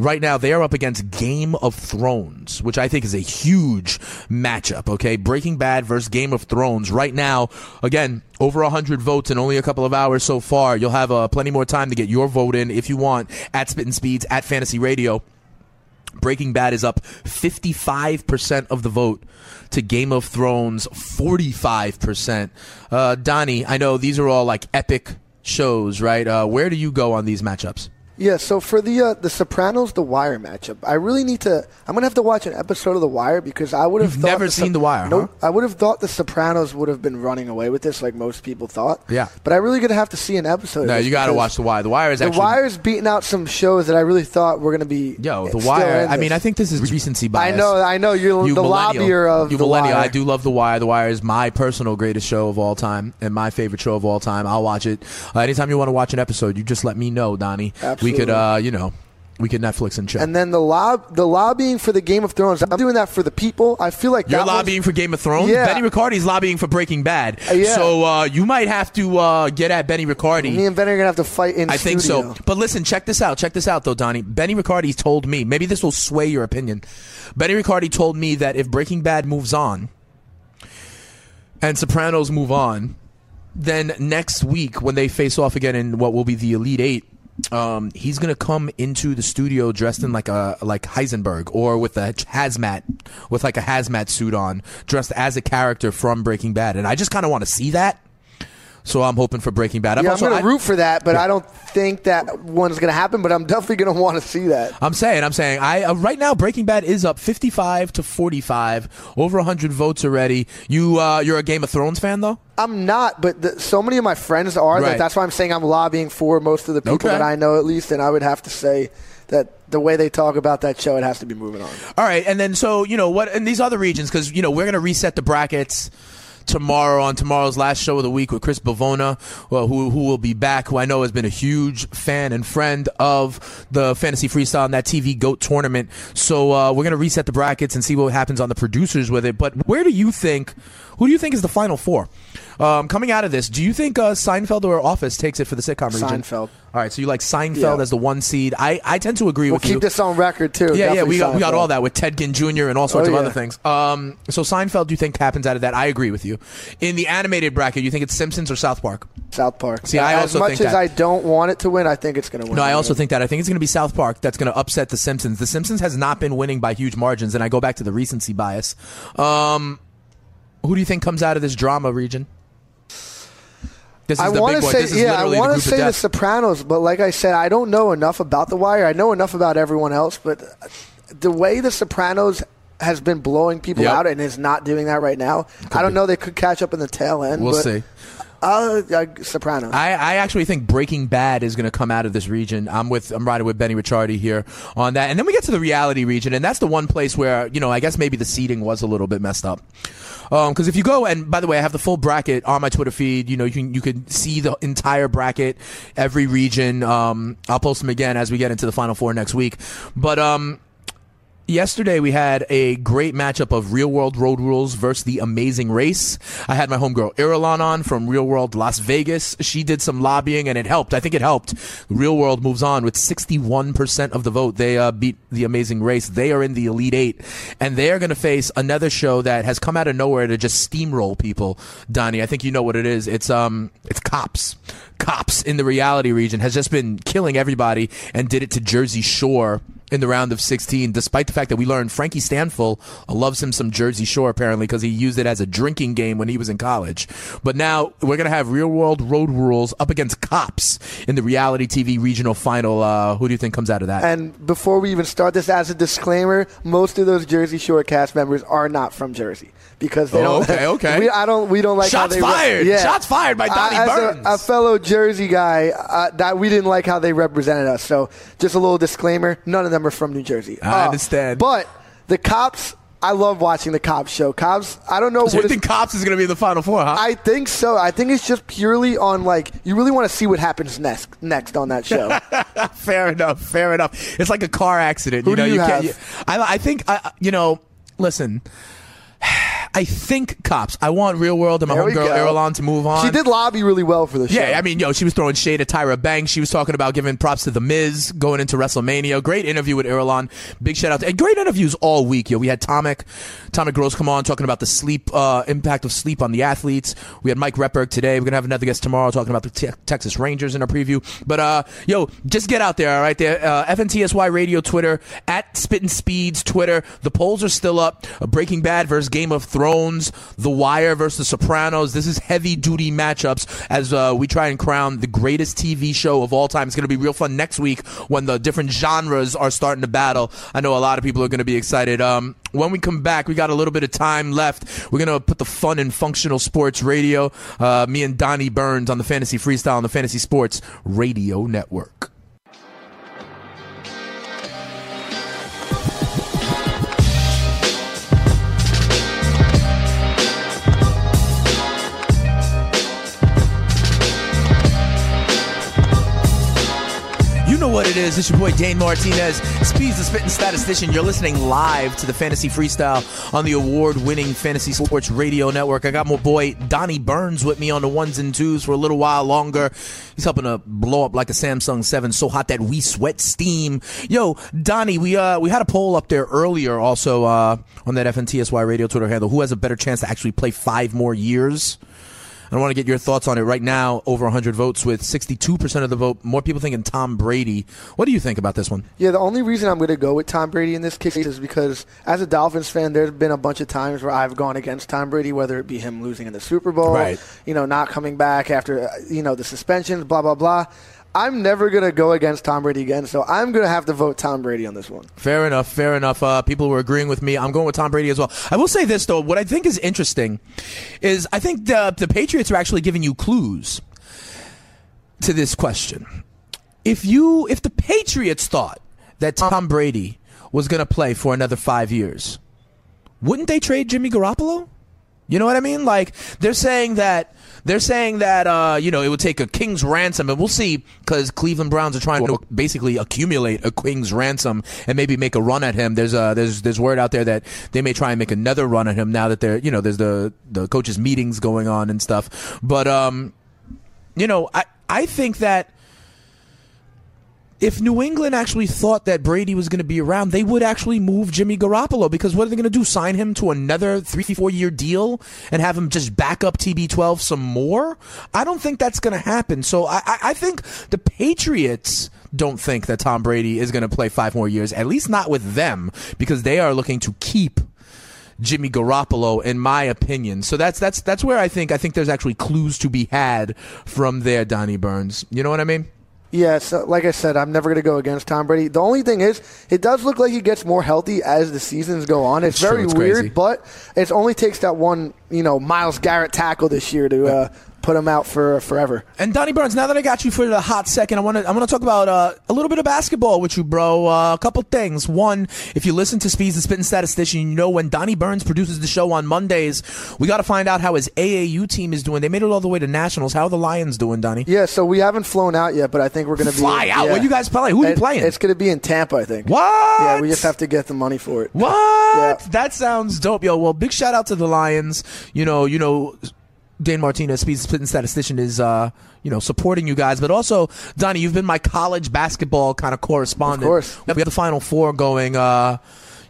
right now they are up against Game of Thrones, which I think is a huge matchup. Okay, Breaking Bad versus Game of Thrones. Right now, again, over 100 votes in only a couple of hours so far. You'll have uh, plenty more time to get your vote in if you want at Spittin' Speeds at Fantasy Radio. Breaking Bad is up 55% of the vote to Game of Thrones 45%. Uh, Donnie, I know these are all like epic shows, right? Uh, where do you go on these matchups? Yeah, so for the uh, the Sopranos The Wire matchup, I really need to. I'm gonna have to watch an episode of The Wire because I would have thought. You've never the seen The Wire. Nope. Huh? I would have thought the Sopranos would have been running away with this, like most people thought. Yeah. but I really gonna have to see an episode. No, of this you got to watch The Wire. The Wire is The actually Wire's beating out some shows that I really thought were gonna be. Yo, The Wire. I mean. I think this is recency bias. I know, I know. You're You the millennial. lobbyer of you The millennial. Wire. I do love The Wire. The Wire is my personal greatest show of all time and my favorite show of all time. I'll watch it. Uh, anytime you want to watch an episode, you just let me know, Donnie. We could, uh, you know, we could Netflix and chill. And then the lob, the lobbying for the Game of Thrones. I'm doing that for the people. I feel like You're that was- lobbying for Game of Thrones. Yeah. Benny Riccardi's lobbying for Breaking Bad. Uh, yeah. So uh, you might have to uh, get at Benny Riccardi. Me and Benny are gonna have to fight in. I think studio. so. But listen, check this out. Check this out, though, Donnie. Benny Riccardi told me, maybe this will sway your opinion. Benny Riccardi told me that if Breaking Bad moves on and Sopranos move on, then next week when they face off again in what will be the Elite Eight, um, he's gonna come into the studio dressed in like a like Heisenberg or with a hazmat with like a hazmat suit on, dressed as a character from Breaking Bad, and I just kind of want to see that. So I'm hoping for Breaking Bad. I'm Yeah, I'm going to root for that, but I don't think that one's going to happen. But I'm definitely going to want to see that. I'm saying, I'm saying, I uh, right now Breaking Bad is up 55 to 45, over 100 votes already. You, uh, you're a Game of Thrones fan though. I'm not, but the, so many of my friends are. Right. That that's why I'm saying I'm lobbying for most of the people Okay. that I know, at least. And I would have to say that the way they talk about that show, it has to be moving on. All right, and then so you know what in these other regions because you know we're gonna reset the brackets tomorrow on tomorrow's last show of the week with Chris Bavona, who who will be back, who I know has been a huge fan and friend of the fantasy freestyle and that TV Goat tournament. So uh, we're gonna reset the brackets and see what happens on the producers with it. But where do you think? Who do you think is the final four? Um, coming out of this, do you think uh, Seinfeld or Office takes it for the sitcom region? Seinfeld. All right, so you like Seinfeld Yeah. as the one seed. I, I tend to agree We'll with you. keep this on record too. Yeah, yeah, Definitely we got we got Seinfeld. all that with Ted Ginn Jr. and all sorts Oh, of yeah. other things. Um, so Seinfeld, do you think happens out of that? I agree with you. In the animated bracket, you think it's Simpsons or South Park? South Park. See, I as also much think as that. I don't want it to win, I think it's going to win. No, I also think that. I think it's going to be South Park that's going to upset the Simpsons. The Simpsons has not been winning by huge margins, and I go back to the recency bias. Um, who do you think comes out of this drama region? This is I want to say, yeah, I the want to say The. Sopranos, but like I said, I don't know enough about The Wire. I know enough about everyone else, but the way The Sopranos has been blowing people Yep. out and is not doing that right now, I don't know. They could catch up in the tail end. We'll see. Uh, uh, Sopranos. I, I actually think Breaking Bad is going to come out of this region. I'm with I'm riding with Benny Ricciardi here on that, and then we get to the reality region, and that's the one place where you know I guess maybe the seating was a little bit messed up. Because if you go and by the way, I have the full bracket on my Twitter feed. You know, you can you can see the entire bracket, every region. Um, I'll post them again as we get into the final four next week. But um, Yesterday we had a great matchup of Real World Road Rules versus The Amazing Race. I had my homegirl Irulan on from Real World Las Vegas. She did some lobbying and it helped. I think it helped. Real World moves on with 61% of the vote. They uh, beat The Amazing Race. They are in the Elite Eight and they are going to face another show that has come out of nowhere to just steamroll people. Donnie, I think you know what it is. It's um, it's Cops. Cops in the reality region has just been killing everybody and did it to Jersey Shore in the round of 16, despite the fact that we learned Frankie Stanfill loves him some Jersey Shore apparently because he used it as a drinking game when he was in college. But now we're going to have real world road rules up against cops in the reality TV regional final. Uh, who do you think comes out of that? and before we even start this, as a disclaimer, most of those Jersey Shore cast members are not from Jersey because they Oh, don't. okay, okay. We, I don't. We don't like how Shots they. fired. Shots fired by Donnie as a- Burns. A, fellow Jersey guy, uh, that we didn't like how they represented us. So just a little disclaimer: none of them are from New Jersey. I Uh, understand. But the cops, I love watching the cops show. Cops, I don't know so what you think cops is going to be in the final four, huh? I think so. I think it's just purely on like you really want to see what happens next next on that show. fair enough. Fair enough. It's like a car accident. Who you know, do you can't. have? I, I think. I, you know, listen. I think cops. I want real world and my There homegirl go. To move on. She did lobby really well for the show. Yeah, I mean, yo, she was throwing shade at Tyra Banks. She was talking about giving props to The Miz going into WrestleMania. Great interview with Irulan. Big shout out. To, and great interviews all week, yo. We had Tomic, Tomic Gross come on talking about the sleep, uh, impact of sleep on the athletes. We had Mike Repberg today. We're going to have another guest tomorrow talking about the te- Texas Rangers in our preview. But, uh, yo, just get out there, all right? There, uh, FNTSY Radio Twitter, at Spittin' Speeds Twitter. The polls are still up. Breaking Bad versus Game of Thrones. The Wire versus The Sopranos. This is heavy duty matchups as uh, we try and crown the greatest TV show of all time. It's going to be real fun next week when the different genres are starting to battle. I know a lot of people are going to be excited. Um, when we come back, we got a little bit of time left. We're going to put the fun in functional sports radio. Uh, me and Donnie Burns on the Fantasy Freestyle on the Fantasy Sports Radio Network. Know what it is. It's your boy Dane Martinez, Speeds the Spitting Statistician. You're listening live to the Fantasy Freestyle on the award-winning Fantasy Sports Radio Network. I got my boy Donnie Burns with me on the ones and twos for a little while longer. He's helping to blow up like a Samsung 7 so hot that we sweat steam. Yo, Donnie, we uh we had a poll up there earlier also uh on that FNTSY Radio Twitter handle. Who has a better chance to actually play five more years? I want to get your thoughts on it right now. Over 100 votes with 62% of the vote. More people thinking Tom Brady. What do you think about this one? Yeah, the only reason I'm going to go with Tom Brady in this case is because as a Dolphins fan, there's been a bunch of times where I've gone against Tom Brady, whether it be him losing in the Super Bowl, Right. you know, not coming back after, uh, you know, the suspensions, blah, blah, blah. I'm never going to go against Tom Brady again, so I'm going to have to vote Tom Brady on this one. Fair enough. Fair enough. Uh, people were agreeing with me. I'm going with Tom Brady as well. I will say this though. What I think is interesting is I think the the Patriots are actually giving you clues to this question. If you if the Patriots thought that Tom Brady was going to play for another five years, wouldn't they trade Jimmy Garoppolo? You know what I mean? Like they're saying that they're saying that uh, you know it would take a king's ransom, and we'll see because Cleveland Browns are trying to basically accumulate a king's ransom and maybe make a run at him. There's uh there's there's word out there that they may try and make another run at him now that they're you know there's the the coaches meetings going on and stuff. But um, you know I I think that if New England actually thought that Brady was going to be around, they would actually move Jimmy Garoppolo because what are they going to do? Sign him to another three, four year deal and have him just back up TB12 some more? I don't think that's going to happen. So I, I, think the Patriots don't think that Tom Brady is going to play five more years, at least not with them, because they are looking to keep Jimmy Garoppolo, in my opinion. So that's that's that's where I think I think there's actually clues to be had from there, Donnie Burns. You know what I mean? Yeah, so like I said, I'm never going to go against Tom Brady. The only thing is, it does look like he gets more healthy as the seasons go on. It's, It's true, very it's weird, crazy. but it only takes that one, you know, Myles Garrett tackle this year to uh, put him out for forever. And Donnie Burns, now that I got you for the hot second, I want to I want to talk about uh, a little bit of basketball with you, bro. Uh, a couple things. One, if you listen to Speeds and Spitting Statistician, you know when Donnie Burns produces the show on Mondays, we got to find out how his AAU team is doing. They made it all the way to nationals. How are the Lions doing, Donnie? Yeah, so we haven't flown out yet, but I think we're going to be Fly out? yeah. Where you guys play? Who are you playing? It's going to be in Tampa, I think. What? Yeah, we just have to get the money for it. What? Yeah. That sounds dope, yo. Well, big shout out to the Lions. You know, you know, Dane Martinez, Speed Spitting Statistician, is uh, you know, supporting you guys. But also, Donnie, you've been my college basketball kind of correspondent. Of course. We have the Final Four going. Uh,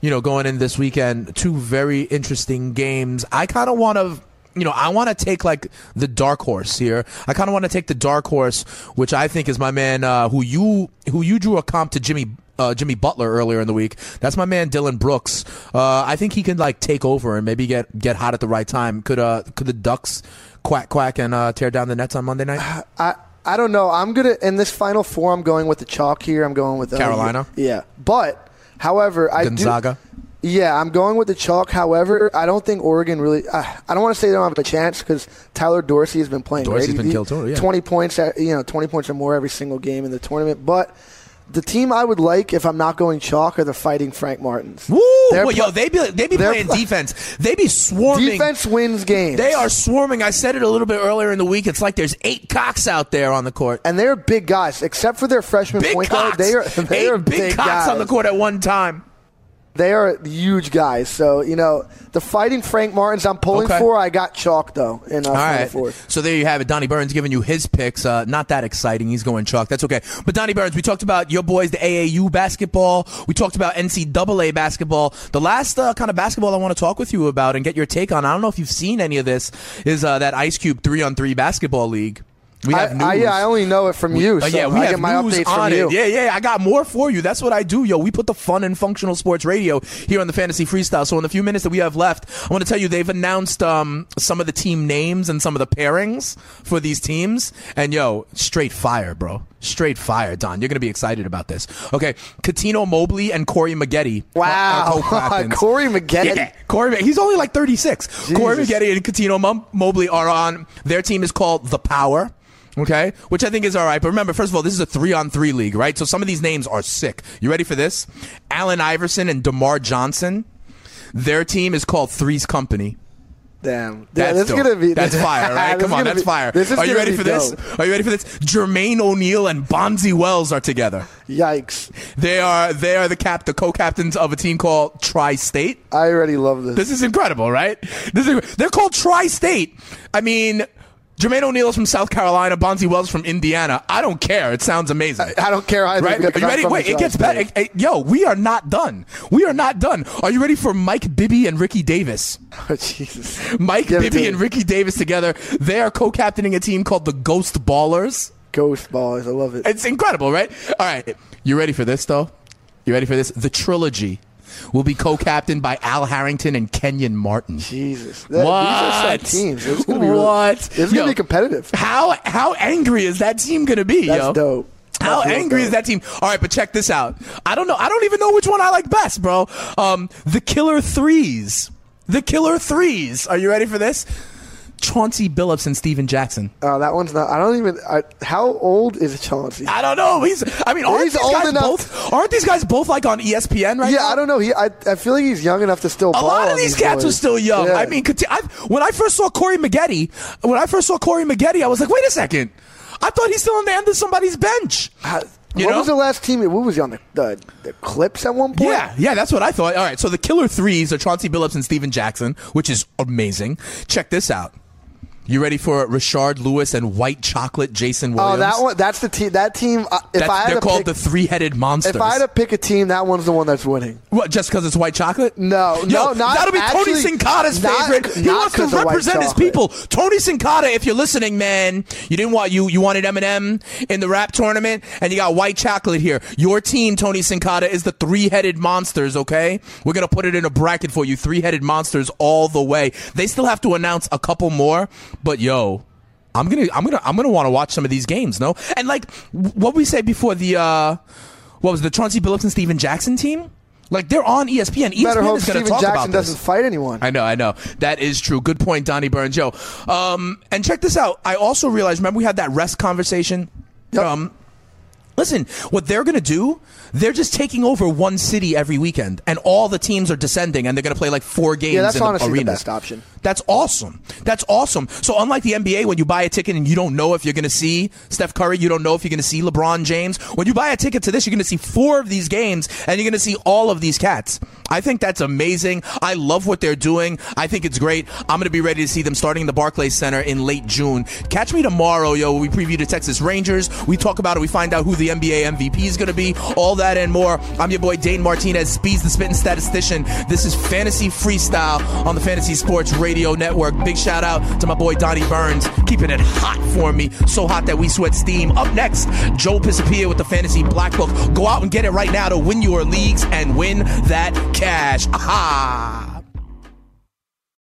you know, going in this weekend, two very interesting games. I kind of want to you know, I want to take like the dark horse here. I kind of want to take the dark horse, which I think is my man, uh, who you who you drew a comp to Jimmy uh, Jimmy Butler earlier in the week. That's my man Dillon Brooks. Uh, I think he can like take over and maybe get get hot at the right time. Could uh could the Ducks quack quack and uh, tear down the Nets on Monday night? I I don't know. I'm gonna in this final four. I'm going with the chalk here. I'm going with LSU. Carolina? Yeah, but however, I do- Gonzaga. Yeah, I'm going with the chalk. However, I don't think Oregon really. Uh, I don't want to say they don't have a chance because Tyler Dorsey has been playing. Dorsey's great. been He- killed too, yeah. Twenty points, at, you know, twenty points or more every single game in the tournament. But the team I would like if I'm not going chalk are the Fighting Frank Martins. Woo! Well, yo, they be they be playing pl- defense. They be swarming. Defense wins games. They are swarming. I said it a little bit earlier in the week. It's like there's eight cocks out there on the court. and they're big guys, except for their freshman Big point cocks. guard. They are they eight are big, big cocks guys. on the court at one time. They are huge guys. So you know the Fighting Frank Martins. I'm pulling Okay. for. I got chalk though in uh, All Final So there you have it. Donnie Burns giving you his picks. Uh, not that exciting. He's going chalk. That's okay. But Donnie Burns, we talked about your boys, the AAU basketball. We talked about NCAA basketball. The last uh, kind of basketball I want to talk with you about and get your take on. I don't know if you've seen any of this. Is uh, that Ice Cube three on three basketball league? We I, have news. I, yeah, I only know it from you. Uh, yeah, we I have my news updates on it. Yeah, yeah, I got more for you. That's what I do, yo. We put the fun in functional sports radio here on the Fantasy Freestyle. So in the few minutes that we have left, I want to tell you they've announced um, some of the team names and some of the pairings for these teams. And yo, straight fire, bro. Straight fire, Don. You're gonna be excited about this. Okay, Cuttino Mobley and Corey Maggette. Wow. Corey Maggette. Yeah, Corey. He's only like 36. Corey Jesus. Maggette and Cuttino Mobley are on. Their team is called the Power. Okay, which I think is all right. But remember, first of all, this is a three-on-three league, right? So some of these names are sick. You ready for this? Allen Iverson and DerMarr Johnson. Their team is called Three's Company. Damn. That's yeah, dope. is gonna be. That's fire, right? Come on, that's be- fire. Are you ready for this? Are you ready for this? Jermaine O'Neal and Bonzi Wells are together. Yikes! They are they are the cap the co-captains of a team called Tri-State. I already love this. This is incredible, right? This is, they're called Tri-State. I mean, Jermaine O'Neal's from South Carolina, Bonzi Wells from Indiana. I don't care. It sounds amazing. I don't care either. Right? Are you ready? Wait, it gets better. Hey, Yo, we are not done. We are not done. Are you ready for Mike Bibby and Ricky Davis? Oh, Jesus. Mike Give Bibby and Ricky Davis together. They are co-captaining a team called the Ghost Ballers. Ghost Ballers. I love it. It's incredible, right? All right. You ready for this, though? You ready for this? The trilogy will be co-captained by Al Harrington and Kenyon Martin. Jesus. That- What? These are some teams. It's gonna be What? It's gonna be competitive. How how angry is that team gonna be, That's yo? dope. How angry is that team? All right, but check this out. I don't know. I don't even know which one I like best, bro. Um, the Killer Threes. The Killer Threes. Are you ready for this? Chauncey Billups and Stephen Jackson. Oh, that one's not. I don't even. I, how old is Chauncey? I don't know. He's. I mean, aren't He's these old guys enough- both? Aren't these guys both like on ESPN right yeah, now? I don't know. He. I, I feel like he's young enough to still. A ball lot of on these cats boys. are still young. Yeah. I mean, I, when I first saw Corey Maggette, when I first saw Corey Maggette, I was like, wait a second. I thought he's still on the end of somebody's bench. Uh, You what know? was the last team? What was he on the, the the Clips at one point? Yeah, yeah, that's what I thought. All right, so the killer threes are Chauncey Billups and Stephen Jackson, which is amazing. Check this out. You ready for Rashard Lewis and White Chocolate Jason Williams? Oh, that one. That's the team. That team. Uh, if That's- I had they're to called pick, the three-headed monsters. if I had to pick a team, that one's the one that's winning. what, just because it's white chocolate? No, Yo, no, not that'll be actually- Tony Sincata's not- favorite. He wants to represent his people. Tony Sincata, if you're listening, man, you didn't want you you wanted Eminem in the rap tournament, and you got white chocolate here. Your team, Tony Sincata, is the three-headed monsters. Okay, we're gonna put it in a bracket for you. Three-headed monsters all the way. They still have to announce a couple more, but yo. I'm gonna, I'm gonna, I'm gonna want to watch some of these games, no? And like, what we said before the, uh, what was it, the Chauncey Billups and Stephen Jackson team? Like they're on ESPN. ESPN Better hope is going Stephen to talk Jackson about this. doesn't fight anyone. I know, I know. That is true. Good point, Donnie Burns. Joe. um, and check this out. I also realized. Remember, we had that rest conversation. Yep. Um, listen, what they're going to do? They're just taking over one city every weekend, and all the teams are descending, and they're going to play like four games Yeah, that's in the honestly the arena. best option. That's awesome. That's awesome. So unlike the NBA, when you buy a ticket and you don't know if you're going to see Steph Curry, you don't know if you're going to see LeBron James. When you buy a ticket to this, you're going to see four of these games, and you're going to see all of these cats. I think that's amazing. I love what they're doing. I think it's great. I'm going to be ready to see them starting in the Barclays Center in late June. Catch me tomorrow, yo. We preview the Texas Rangers. We talk about it. We find out who the NBA MVP is going to be. All that and more. I'm your boy Dane Martinez, Speeds the Spitting Statistician. This is Fantasy Freestyle on the Fantasy Sports Radio Network. Big shout out to my boy Donnie Burns, keeping it hot for me. So hot that we sweat steam. Up next, Joe Pisapia with the Fantasy Black Book. Go out and get it right now to win your leagues and win that cash. Aha!